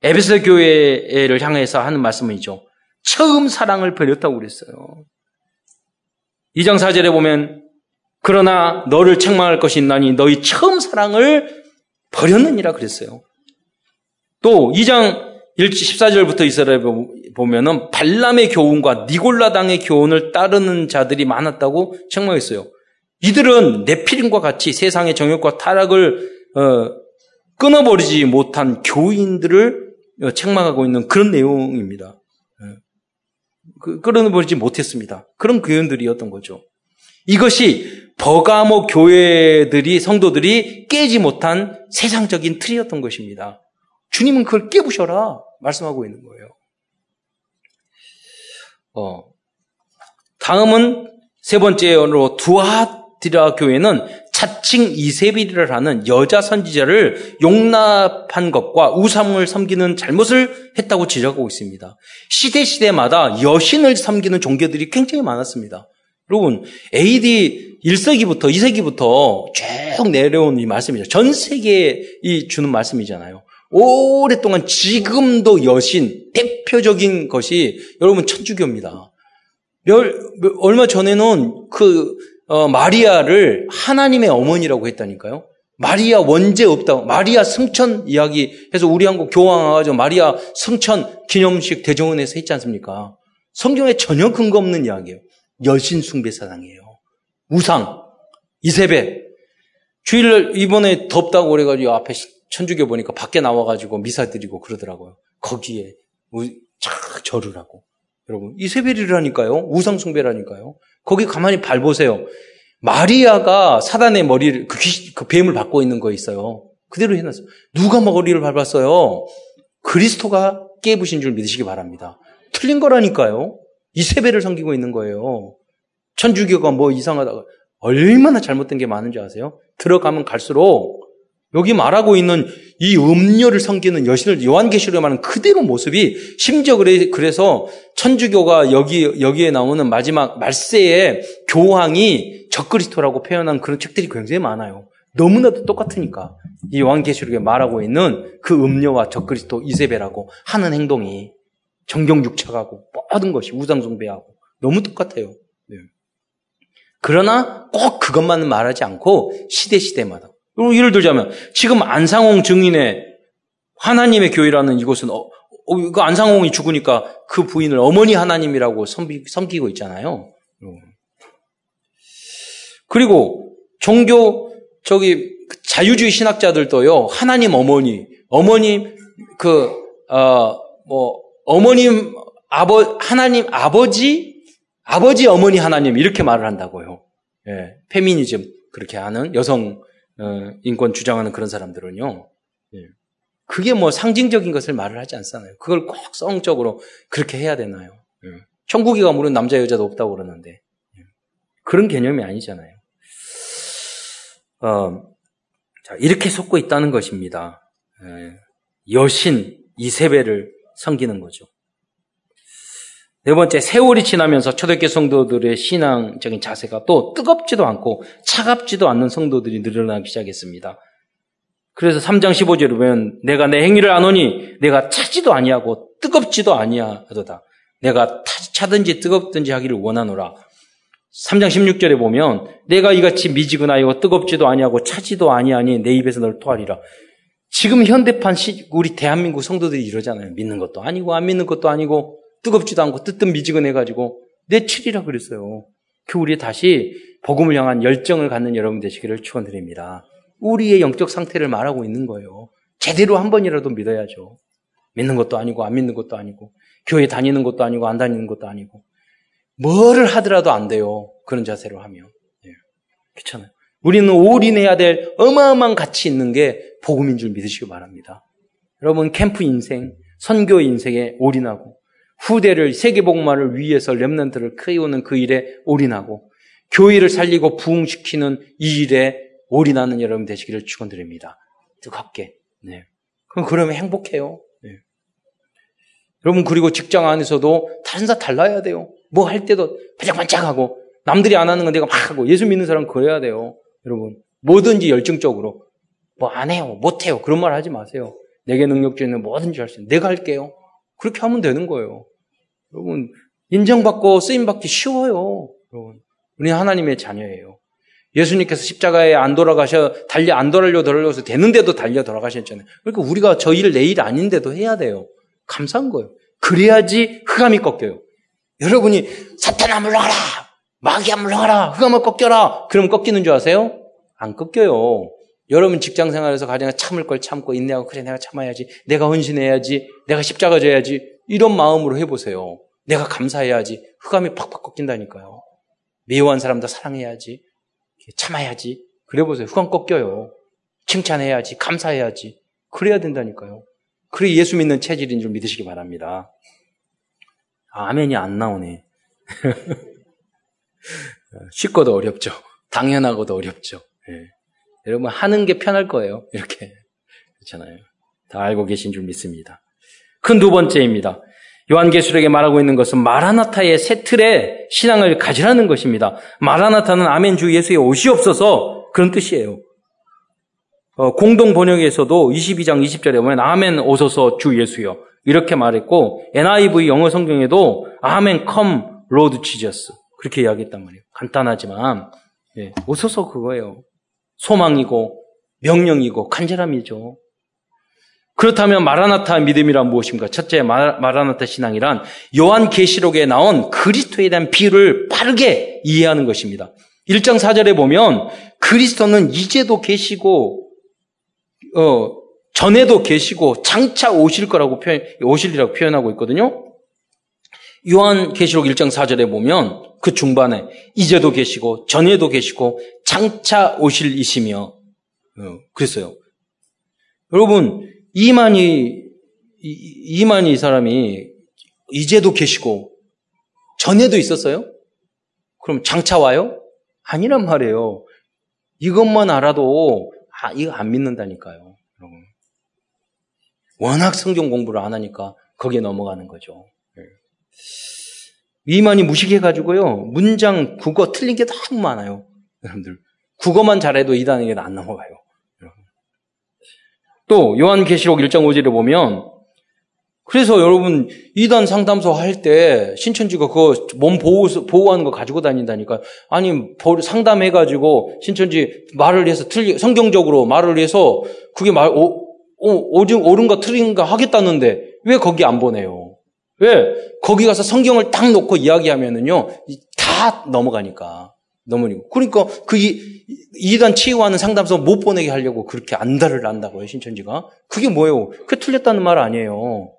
에베소 교회를 향해서 하는 말씀이죠. 처음 사랑을 버렸다고 그랬어요. 2장 4절에 보면 그러나 너를 책망할 것이 있나니 너희 처음 사랑을 버렸느니라 그랬어요. 또 2장 14절부터 이스라엘 보면은 발람의 교훈과 니골라당의 교훈을 따르는 자들이 많았다고 책망했어요. 이들은 네피림과 같이 세상의 정욕과 타락을 어, 끊어버리지 못한 교인들을 어, 책망하고 있는 그런 내용입니다. 어, 그, 끊어버리지 못했습니다. 그런 교인들이었던 거죠. 이것이 버가모 교회들이 성도들이 깨지 못한 세상적인 틀이었던 것입니다. 주님은 그걸 깨부셔라 말씀하고 있는 거예요. 어, 다음은 세 번째로 두아디라 교회는 자칭 이세빌이라 하는 여자 선지자를 용납한 것과 우상을 섬기는 잘못을 했다고 지적하고 있습니다. 시대 시대마다 여신을 섬기는 종교들이 굉장히 많았습니다. 여러분, AD 1세기부터 2세기부터 쭉 내려온 이 말씀이죠. 전 세계에 이 주는 말씀이잖아요. 오랫동안 지금도 여신, 대표적인 것이 여러분 천주교입니다. 얼마 전에는 그 어, 마리아를 하나님의 어머니라고 했다니까요. 마리아 원죄 없다고 마리아 승천 이야기 해서 우리 한국 교황 와가지고 마리아 승천 기념식 대정원에서 했지 않습니까? 성경에 전혀 근거 없는 이야기예요. 여신 숭배 사상이에요. 우상, 이세배. 주일 이번에 덥다고 그래가지고 앞에 천주교 보니까 밖에 나와가지고 미사 드리고 그러더라고요. 거기에 쫙 절을 하고. 여러분, 이세벨이라니까요. 우상숭배라니까요. 거기 가만히 밟보세요. 마리아가 사단의 머리를, 그, 귀, 그 뱀을 받고 있는 거 있어요. 그대로 해놨어요. 누가 머리를 밟았어요? 그리스도가 깨부신 줄 믿으시기 바랍니다. 틀린 거라니까요. 이세벨을 섬기고 있는 거예요. 천주교가 뭐 이상하다가 얼마나 잘못된 게 많은지 아세요? 들어가면 갈수록 여기 말하고 있는 이 음료를 섬기는 여신을 요한계시록에 말하는 그대로 모습이 심지어 그래, 그래서 천주교가 여기, 여기에 나오는 마지막 말세에 교황이 적그리스도라고 표현한 그런 책들이 굉장히 많아요. 너무나도 똑같으니까. 이 요한계시록에 말하고 있는 그 음료와 적그리스도 이세벨하고 하는 행동이 정경육착하고 모든 것이 우상숭배하고 너무 똑같아요. 네. 그러나 꼭 그것만은 말하지 않고 시대 시대마다 예를 들자면 지금 안상홍 증인의 하나님의 교회라는 이곳은 어, 어, 그 안상홍이 죽으니까 그 부인을 어머니 하나님이라고 섬기, 섬기고 있잖아요. 그리고 종교 저기 자유주의 신학자들도요 하나님 어머니 어머님 그어뭐 어머님 아버 하나님 아버지 아버지 어머니 하나님 이렇게 말을 한다고요. 예, 페미니즘 그렇게 하는 여성 어, 인권 주장하는 그런 사람들은요. 예. 그게 뭐 상징적인 것을 말을 하지 않잖아요. 그걸 꼭 성적으로 그렇게 해야 되나요? 예. 천국이 가 물은 남자 여자도 없다고 그러는데 예. 그런 개념이 아니잖아요. 어, 자 이렇게 속고 있다는 것입니다. 여신 이세배를 섬기는 거죠. 네 번째, 세월이 지나면서 초대교 성도들의 신앙적인 자세가 또 뜨겁지도 않고 차갑지도 않는 성도들이 늘어나기 시작했습니다. 그래서 3장 15절에 보면 내가 내 행위를 안오니 내가 차지도 아니하고 뜨겁지도 아니하도다. 내가 차든지 뜨겁든지 하기를 원하노라. 3장 16절에 보면 내가 이같이 미지근하여 뜨겁지도 아니하고 차지도 아니하니 내 입에서 널 토하리라. 지금 현대판 시, 우리 대한민국 성도들이 이러잖아요. 믿는 것도 아니고 안 믿는 것도 아니고 뜨겁지도 않고 뜨뜻 미지근해가지고 내칠이라 그랬어요. 그 우리 다시 복음을 향한 열정을 갖는 여러분 되시기를 축원드립니다. 우리의 영적 상태를 말하고 있는 거예요. 제대로 한 번이라도 믿어야죠. 믿는 것도 아니고 안 믿는 것도 아니고 교회 다니는 것도 아니고 안 다니는 것도 아니고 뭐를 하더라도 안 돼요. 그런 자세로 하면. 예. 그렇잖아요. 우리는 올인해야 될 어마어마한 가치 있는 게 복음인 줄 믿으시기 바랍니다. 여러분 캠프 인생, 선교 인생에 올인하고 후대를 세계복음화를 위해서 렘넌트를 크이우는 그 일에 올인하고 교회를 살리고 부흥시키는 이 일에 올인하는 여러분 되시기를 축원드립니다. 뜨겁게. 네. 그럼 그러면 행복해요. 네. 여러분 그리고 직장 안에서도 다른 사 달라야 돼요. 뭐 할 때도 반짝반짝하고 남들이 안 하는 건 내가 막 하고 예수 믿는 사람 그래야 돼요. 여러분 뭐든지 열정적으로 뭐 안 해요, 못 해요 그런 말 하지 마세요. 내게 능력 주는 뭐든지 할 수 있는 내가 할게요. 그렇게 하면 되는 거예요. 여러분, 인정받고 쓰임받기 쉬워요. 여러분, 우리 하나님의 자녀예요. 예수님께서 십자가에 안 돌아가셔, 달려, 안 돌아려 돌아려서 되는데도 달려 돌아가셨잖아요. 그러니까 우리가 저 일 내 일 아닌데도 해야 돼요. 감사한 거예요. 그래야지 흑암이 꺾여요. 여러분이 사탄아 물러가라! 마귀야 물러가라! 흑암을 꺾여라! 그러면 꺾이는 줄 아세요? 안 꺾여요. 여러분 직장 생활에서 가장 참을 걸 참고 인내하고 그래 내가 참아야지 내가 헌신해야지 내가 십자가 져야지 이런 마음으로 해보세요. 내가 감사해야지. 흑암이 팍팍 꺾인다니까요. 미워한 사람도 사랑해야지. 참아야지. 그래 보세요. 흑암 꺾여요. 칭찬해야지. 감사해야지. 그래야 된다니까요. 그래 예수 믿는 체질인 줄 믿으시기 바랍니다. 아, 아멘이 안 나오네. (laughs) 쉽고도 어렵죠. 당연하고도 어렵죠. 예. 여러분 하는 게 편할 거예요. 이렇게 그렇잖아요. 다 알고 계신 줄 믿습니다. 큰 두 번째입니다. 요한계시록에 말하고 있는 것은 마라나타의 새 틀의 신앙을 가지라는 것입니다. 마라나타는 아멘 주 예수여 오시옵소서 그런 뜻이에요. 어, 공동 번역에서도 22장 20절에 보면 아멘 오소서 주 예수여 이렇게 말했고 NIV 영어 성경에도 Amen come Lord Jesus 그렇게 이야기했단 말이에요. 간단하지만 예, 오소서 그거예요. 소망이고 명령이고 간절함이죠. 그렇다면 마라나타 믿음이란 무엇인가? 첫째 마라나타 신앙이란 요한 계시록에 나온 그리스도에 대한 비유를 빠르게 이해하는 것입니다. 1장 4절에 보면 그리스도는 이제도 계시고 어, 전에도 계시고 장차 오실 거라고 표현 오실이라고 표현하고 있거든요. 요한 계시록 1장 4절에 보면 그 중반에 이제도 계시고 전에도 계시고 장차 오실 이시며 어, 그랬어요. 여러분 이만희, 이만희 사람이 이제도 계시고 전에도 있었어요? 그럼 장차 와요? 아니란 말이에요. 이것만 알아도 아, 이거 안 믿는다니까요. 여러분. 워낙 성경 공부를 안 하니까 거기에 넘어가는 거죠. 네. 이만희 무식해가지고요. 문장, 국어 틀린 게 너무 많아요. 여러분들. 국어만 잘해도 이단에게 안 넘어가요. 또 요한계시록 1장 5절에 보면 그래서 여러분 이단 상담소 할 때 신천지가 그거 몸 보호 보호하는 거 가지고 다닌다니까 아니 상담해 가지고 신천지 말을 해서 틀리 성경적으로 말을 해서 그게 말 오, 오, 옳은, 옳은가 틀린가 하겠다는데 왜 거기 안 보내요? 왜 거기 가서 성경을 딱 놓고 이야기하면은요 다 넘어가니까 넘어니고 그러니까 그 이, 이단 치유하는 상담소 못 보내게 하려고 그렇게 안달을 난다고요, 신천지가. 그게 뭐예요? 그게 틀렸다는 말 아니에요.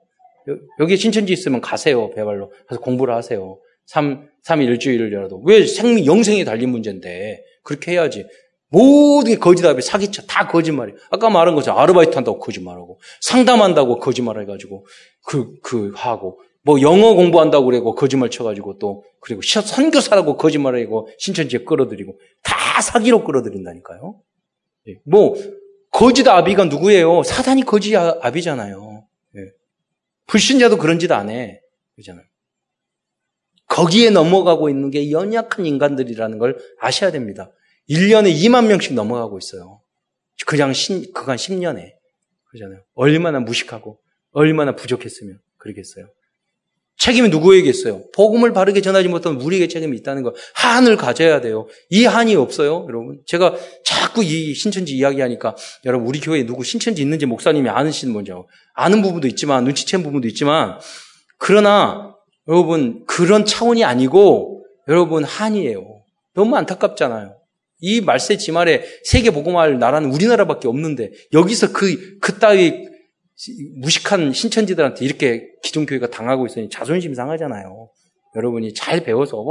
여기 신천지 있으면 가세요, 배발로. 가서 공부를 하세요. 3, 3일 일주일이라도. 왜 생명, 영생이 달린 문제인데. 그렇게 해야지. 모든 게 거짓답이 사기쳐. 다 거짓말이에요. 아까 말한 것처럼 아르바이트 한다고 거짓말하고, 상담한다고 거짓말 해가지고, 그, 그, 하고, 뭐 영어 공부한다고 그러고 거짓말 쳐가지고 또 그리고 선교사라고 거짓말하고 신천지에 끌어들이고 다 사기로 끌어들인다니까요. 예. 뭐 거짓 아비가 누구예요? 사단이 거짓 아, 아비잖아요. 예. 불신자도 그런 짓 안 해. 그잖아요. 거기에 넘어가고 있는 게 연약한 인간들이라는 걸 아셔야 됩니다. 1년에 2만 명씩 넘어가고 있어요. 그냥 신, 그간 10년에. 그잖아요. 얼마나 무식하고 얼마나 부족했으면 그러겠어요. 책임이 누구에게 있어요? 복음을 바르게 전하지 못하면 우리에게 책임이 있다는 거. 한을 가져야 돼요. 이 한이 없어요, 여러분. 제가 자꾸 이 신천지 이야기하니까 여러분 우리 교회에 누구 신천지 있는지 목사님이 아시는 먼저 아는 부분도 있지만 눈치챈 부분도 있지만 그러나 여러분 그런 차원이 아니고 여러분 한이에요. 너무 안타깝잖아요. 이 말세 지말에 세계 복음할 나라는 우리나라밖에 없는데 여기서 그 그따위 무식한 신천지들한테 이렇게 기존교회가 당하고 있으니 자존심 상하잖아요. 여러분이 잘 배워서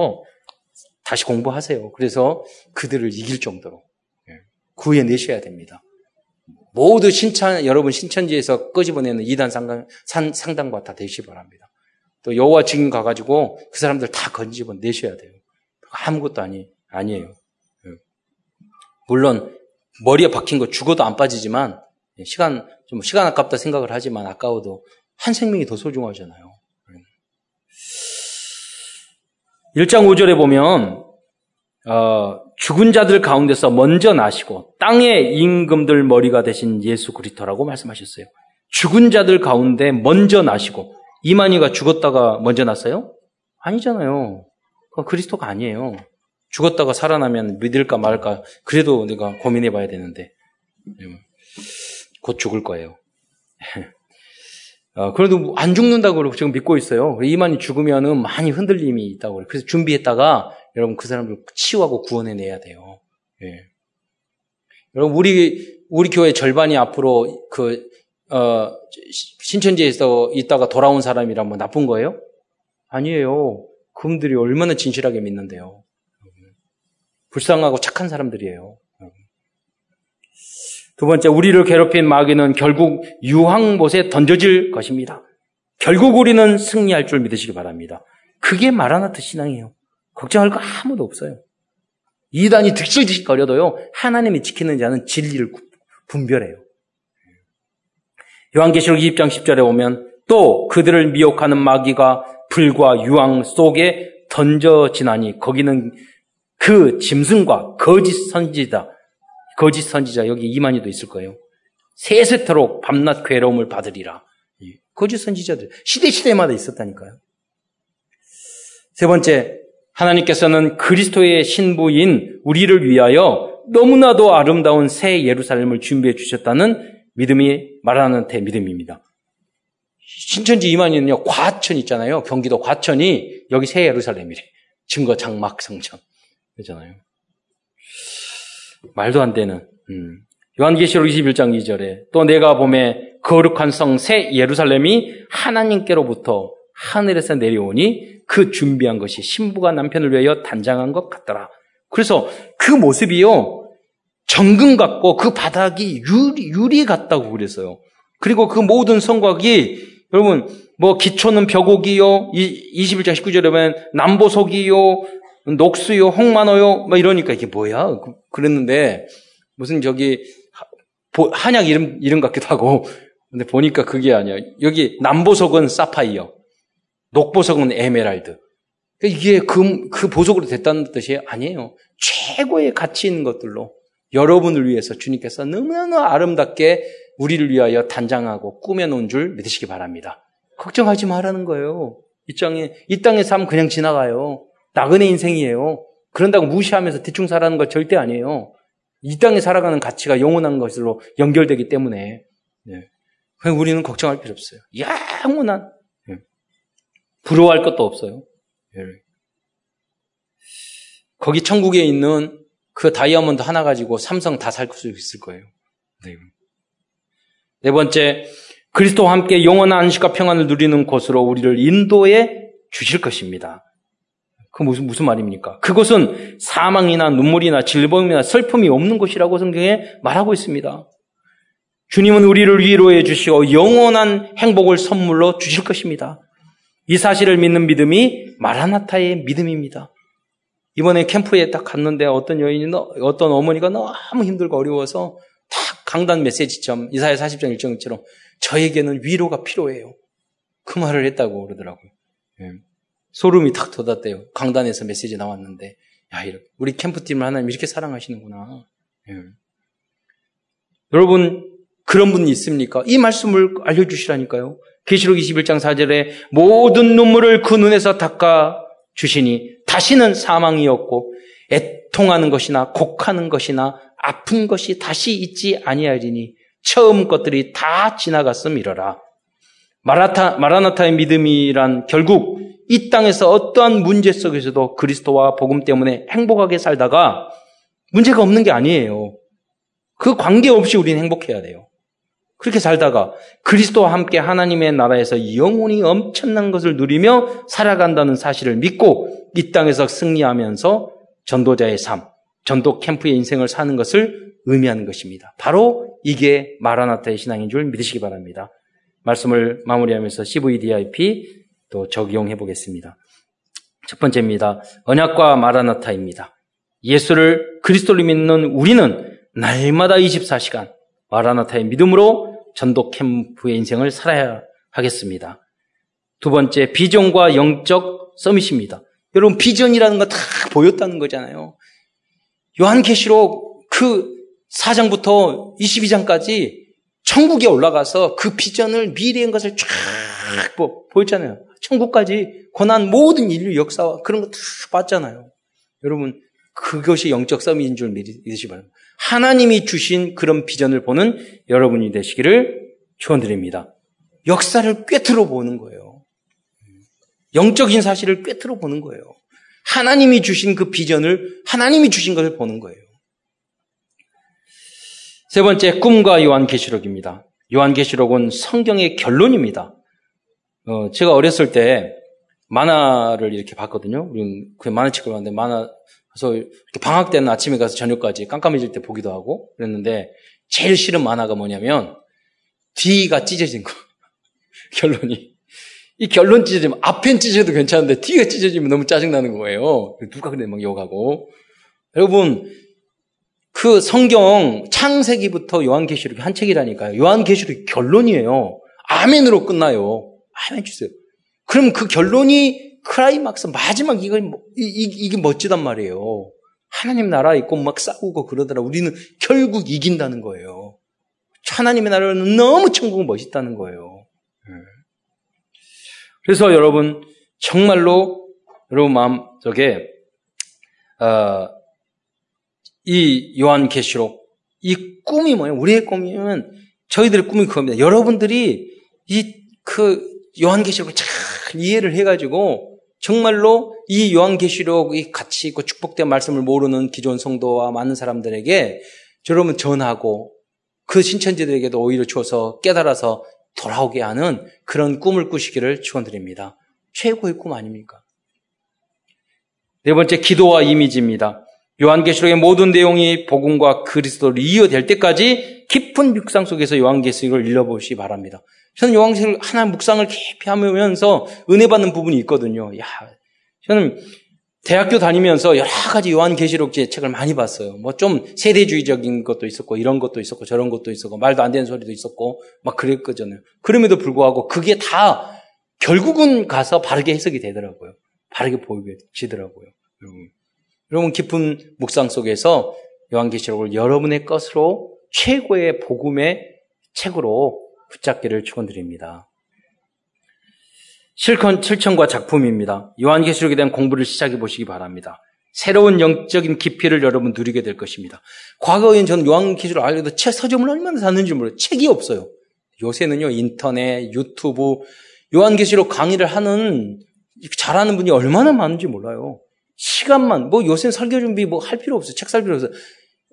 다시 공부하세요. 그래서 그들을 이길 정도로 예, 구해내셔야 됩니다. 모두 신천, 여러분 신천지에서 끄집어내는 이단 상당, 산, 상당과 다 되시 기 바랍니다. 또 여호와 증인 가가지고 그 사람들 다 건집어 내셔야 돼요. 아무것도 아니, 아니에요. 예. 물론 머리에 박힌 거 죽어도 안 빠지지만 시간 좀 시간 아깝다 생각을 하지만 아까워도 한 생명이 더 소중하잖아요. 1장 5절에 보면 어, 죽은 자들 가운데서 먼저 나시고 땅의 임금들 머리가 되신 예수 그리스도라고 말씀하셨어요. 죽은 자들 가운데 먼저 나시고 이만희가 죽었다가 먼저 났어요? 아니잖아요. 그 그리스도가 아니에요. 죽었다가 살아나면 믿을까 말까 그래도 내가 고민해 봐야 되는데 곧 죽을 거예요. (laughs) 어, 그래도 안 죽는다고 지금 믿고 있어요. 이만이 죽으면은 많이 흔들림이 있다고 그래요. 그래서 준비했다가 여러분 그 사람들 치유하고 구원해내야 돼요. 예. 여러분 우리 우리 교회 절반이 앞으로 그 어, 신천지에서 있다가 돌아온 사람이란 뭐 나쁜 거예요? 아니에요. 그분들이 얼마나 진실하게 믿는데요. 불쌍하고 착한 사람들이에요. 두 번째, 우리를 괴롭힌 마귀는 결국 유황못에 던져질 것입니다. 결국 우리는 승리할 줄 믿으시기 바랍니다. 그게 마라나타 신앙이에요. 걱정할 거 아무도 없어요. 이단이 득실득실 거려도요, 하나님이 지키는 자는 진리를 분별해요. 요한계시록 2장 10절에 오면 또 그들을 미혹하는 마귀가 불과 유황 속에 던져지나니 거기는 그 짐승과 거짓 선지자, 거짓 선지자 여기 이만희도 있을 거예요. 세세토록 밤낮 괴로움을 받으리라. 거짓 선지자들 시대 시대마다 있었다니까요. 세 번째 하나님께서는 그리스도의 신부인 우리를 위하여 너무나도 아름다운 새 예루살렘을 준비해 주셨다는 믿음이 말하는 대 믿음입니다. 신천지 이만희는요, 과천 있잖아요. 경기도 과천이 여기 새 예루살렘이래. 증거 장막 성전. 그잖아요. 말도 안 되는. 음. 요한계시록 21장 2절에 또 내가 봄에 거룩한 성 새 예루살렘이 하나님께로부터 하늘에서 내려오니 그 준비한 것이 신부가 남편을 위하여 단장한 것 같더라. 그래서 그 모습이요. 정금 같고 그 바닥이 유리, 유리 같다고 그랬어요. 그리고 그 모든 성곽이 여러분 뭐 기초는 벽옥이요. 21장 19절에 보면 남보석이요. 녹수요. 홍만호요. 뭐 이러니까 이게 뭐야? 그, 그랬는데 무슨 저기 한약 이름 이름 같기도 하고 근데 보니까 그게 아니야. 여기 남보석은 사파이어. 녹보석은 에메랄드. 그러니까 이게 그, 그 보석으로 됐다는 뜻이 아니에요. 최고의 가치 있는 것들로 여러분을 위해서 주님께서 너무나 아름답게 우리를 위하여 단장하고 꾸며놓은 줄 믿으시기 바랍니다. 걱정하지 말라는 거예요. 이 땅에, 이 땅의 삶 그냥 지나가요. 나그네 인생이에요. 그런다고 무시하면서 대충 살아가는 거 절대 아니에요. 이 땅에 살아가는 가치가 영원한 것으로 연결되기 때문에. 네. 우리는 걱정할 필요 없어요. 영원한 부러워할 것도 없어요. 예. 거기 천국에 있는 그 다이아몬드 하나 가지고 삼성 다 살 수 있을 거예요. 네. 네 번째, 그리스도와 함께 영원한 안식과 평안을 누리는 곳으로 우리를 인도해 주실 것입니다. 그 무슨 무슨 말입니까? 그곳은 사망이나 눈물이나 질병이나 슬픔이 없는 곳이라고 성경에 말하고 있습니다. 주님은 우리를 위로해 주시고 영원한 행복을 선물로 주실 것입니다. 이 사실을 믿는 믿음이 마라나타의 믿음입니다. 이번에 캠프에 딱 갔는데 어떤 여인이, 어떤 어머니가 너무 힘들고 어려워서 딱 강단 메시지점, 이사야 40장 일정처럼 저에게는 위로가 필요해요. 그 말을 했다고 그러더라고요. 예. 소름이 탁 돋았대요. 강단에서 메시지 나왔는데, 야, 우리 캠프팀을 하나님 이렇게 사랑하시는구나. 예. 여러분, 그런 분이 있습니까? 이 말씀을 알려주시라니까요. 계시록 21장 4절에 모든 눈물을 그 눈에서 닦아 주시니 다시는 사망이 없고 애통하는 것이나 곡하는 것이나 아픈 것이 다시 있지 아니하리니 처음 것들이 다 지나갔음이러라. 마라타, 마라나타의 믿음이란 결국 이 땅에서 어떠한 문제 속에서도 그리스도와 복음 때문에 행복하게 살다가 문제가 없는 게 아니에요. 그 관계 없이 우리는 행복해야 돼요. 그렇게 살다가 그리스도와 함께 하나님의 나라에서 영원히 엄청난 것을 누리며 살아간다는 사실을 믿고 이 땅에서 승리하면서 전도자의 삶, 전도 캠프의 인생을 사는 것을 의미하는 것입니다. 바로 이게 마라나타의 신앙인 줄 믿으시기 바랍니다. 말씀을 마무리하면서 CVDIP 또 적용해 보겠습니다. 첫 번째입니다. 언약과 마라나타입니다. 예수를 그리스도를 믿는 우리는 날마다 24시간 마라나타의 믿음으로 전도 캠프의 인생을 살아야 하겠습니다. 두 번째, 비전과 영적 서밋입니다. 여러분, 비전이라는 거 다 보였다는 거잖아요. 요한계시록 그 4장부터 22장까지 천국에 올라가서 그 비전을 미래인 것을 쫙 보였잖아요. 천국까지 권한 모든 인류 역사와 그런 거 다 봤잖아요. 여러분, 그것이 영적 서밋인 줄 믿으시 기 바랍니다. 하나님이 주신 그런 비전을 보는 여러분이 되시기를 축원드립니다. 역사를 꿰뚫어 보는 거예요. 영적인 사실을 꿰뚫어 보는 거예요. 하나님이 주신 그 비전을 하나님이 주신 것을 보는 거예요. 세 번째 꿈과 요한계시록입니다. 요한계시록은 성경의 결론입니다. 어, 제가 어렸을 때 만화를 이렇게 봤거든요. 우리 그 만화책을 봤는데 만화 그래서 방학 때는 아침에 가서 저녁까지 깜깜해질 때 보기도 하고 그랬는데 제일 싫은 만화가 뭐냐면 뒤가 찢어진 거. (laughs) 결론이. 이 결론 찢어지면 앞엔 찢어도 괜찮은데 뒤가 찢어지면 너무 짜증 나는 거예요. 누가 그래 막 욕하고. 여러분 그 성경 창세기부터 요한계시록이 한 책이라니까요. 요한계시록이 결론이에요. 아멘으로 끝나요. 아멘 주세요. 그럼 그 결론이 크라이막스 마지막 뭐, 이, 게 멋지단 말이에요. 하나님 나라 있고 막 싸우고 그러더라. 우리는 결국 이긴다는 거예요. 하나님의 나라는 너무 천국은 멋있다는 거예요. 예. 그래서 여러분 정말로 여러분 마음속에 어, 이 요한계시록 이 꿈이 뭐예요? 우리의 꿈이면 저희들의 꿈이 그겁니다. 여러분들이 이그 요한계시록을 잘 이해를 해가지고 정말로 이 요한계시록이 같이 있고 축복된 말씀을 모르는 기존 성도와 많은 사람들에게 여러분 전하고 그 신천지들에게도 오히려 주어서 깨달아서 돌아오게 하는 그런 꿈을 꾸시기를 축원드립니다. 최고의 꿈 아닙니까? 네 번째 기도와 이미지입니다. 요한계시록의 모든 내용이 복음과 그리스도를 이어될 때까지 깊은 묵상 속에서 요한계시록을 읽어보시기 바랍니다. 저는 요한계시록 하나 묵상을 깊이 하면서 은혜 받는 부분이 있거든요. 야, 저는 대학교 다니면서 여러 가지 요한계시록 책을 많이 봤어요. 뭐 좀 세대주의적인 것도 있었고 이런 것도 있었고 저런 것도 있었고 말도 안 되는 소리도 있었고 막 그랬거든요. 그럼에도 불구하고 그게 다 결국은 가서 바르게 해석이 되더라고요. 바르게 보이지더라고요. 여러분. 여러분 깊은 묵상 속에서 요한계시록을 여러분의 것으로 최고의 복음의 책으로 붙잡기를 축원드립니다. 실컷 실천과 작품입니다. 요한계시록에 대한 공부를 시작해 보시기 바랍니다. 새로운 영적인 깊이를 여러분 누리게 될 것입니다. 과거엔 저는 요한계시록 알려도 책 서점을 얼마나 샀는지 몰라요. 책이 없어요. 요새는요 인터넷, 유튜브, 요한계시록 강의를 하는 잘하는 분이 얼마나 많은지 몰라요. 시간만, 뭐 요새 설교 준비 뭐 할 필요 없어요. 책 살 필요 없어요.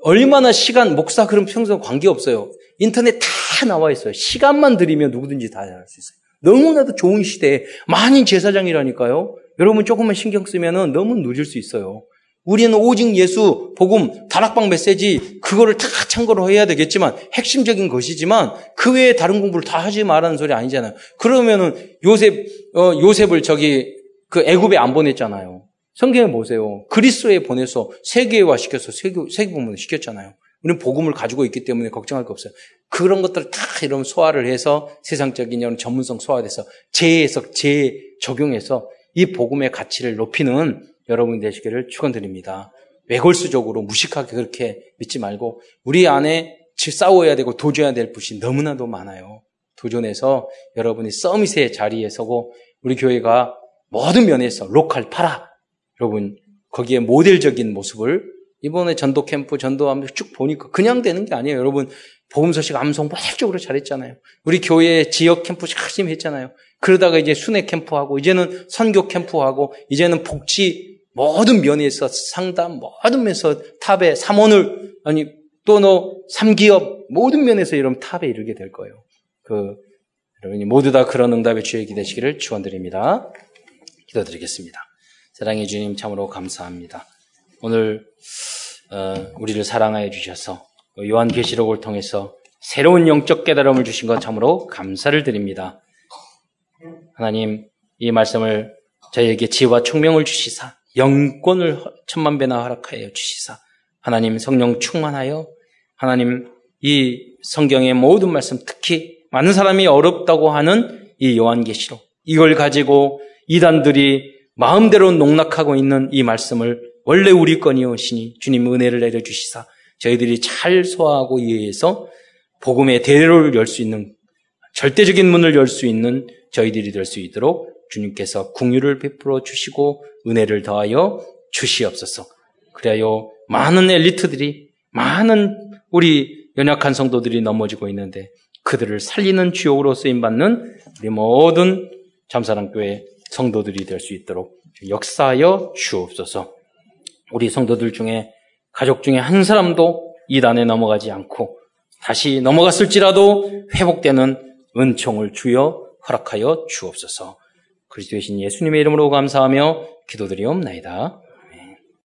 얼마나 시간, 목사 그럼 평소 관계 없어요. 인터넷 다 나와 있어요. 시간만 들이면 누구든지 다 할 수 있어요. 너무나도 좋은 시대에 많은 제사장이라니까요. 여러분 조금만 신경 쓰면은 너무 늦을 수 있어요. 우리는 오직 예수, 복음, 다락방 메시지, 그거를 다 참고로 해야 되겠지만, 핵심적인 것이지만, 그 외에 다른 공부를 다 하지 말라는 소리 아니잖아요. 그러면은, 요셉, 어, 요셉을 저기, 그 애굽에 안 보냈잖아요. 성경에 보세요. 그리스도에 보내서 세계화 시켜서 세계, 세계복음을 시켰잖아요. 우리는 복음을 가지고 있기 때문에 걱정할 거 없어요. 그런 것들을 다 이런 소화를 해서 세상적인 이런 전문성 소화돼서 재해석, 재적용해서 이 복음의 가치를 높이는 여러분이 되시기를 축원드립니다. 외골수적으로 무식하게 그렇게 믿지 말고 우리 안에 싸워야 되고 도전해야 될 분이 너무나도 많아요. 도전해서 여러분이 서밋의 자리에 서고 우리 교회가 모든 면에서 로컬 파라 여러분, 거기에 모델적인 모습을 이번에 전도 캠프, 전도하면서 쭉 보니까 그냥 되는 게 아니에요. 여러분, 복음서식 암송 모델적으로 잘했잖아요. 우리 교회 지역 캠프 열심히 했잖아요. 그러다가 이제 순회 캠프하고, 이제는 선교 캠프하고, 이제는 복지 모든 면에서 상담, 모든 면에서 탑에 삼원을, 아니, 또 너 삼기업 모든 면에서 여러분 탑에 이르게 될 거예요. 그, 여러분이 모두 다 그런 응답의 주에 기대시기를 축원드립니다. 기도드리겠습니다. 사랑해 주님 참으로 감사합니다. 오늘 어, 우리를 사랑하여 주셔서 요한계시록을 통해서 새로운 영적 깨달음을 주신 것 참으로 감사를 드립니다. 하나님 이 말씀을 저희에게 지혜와 총명을 주시사 영권을 천만 배나 허락하여 주시사 하나님 성령 충만하여 하나님 이 성경의 모든 말씀 특히 많은 사람이 어렵다고 하는 이 요한계시록 이걸 가지고 이단들이 마음대로 농락하고 있는 이 말씀을 원래 우리 건이오시니 주님 은혜를 내려주시사 저희들이 잘 소화하고 이해해서 복음의 대로를 열 수 있는 절대적인 문을 열 수 있는 저희들이 될 수 있도록 주님께서 궁유를 베풀어 주시고 은혜를 더하여 주시옵소서. 그래요 많은 엘리트들이 많은 우리 연약한 성도들이 넘어지고 있는데 그들을 살리는 주역으로 쓰임 받는 우리 모든 잠사랑교회 성도들이 될 수 있도록 역사하여 주옵소서. 우리 성도들 중에 가족 중에 한 사람도 이단에 넘어가지 않고 다시 넘어갔을지라도 회복되는 은총을 주여 허락하여 주옵소서. 그리스도의 신 예수님의 이름으로 감사하며 기도드리옵나이다.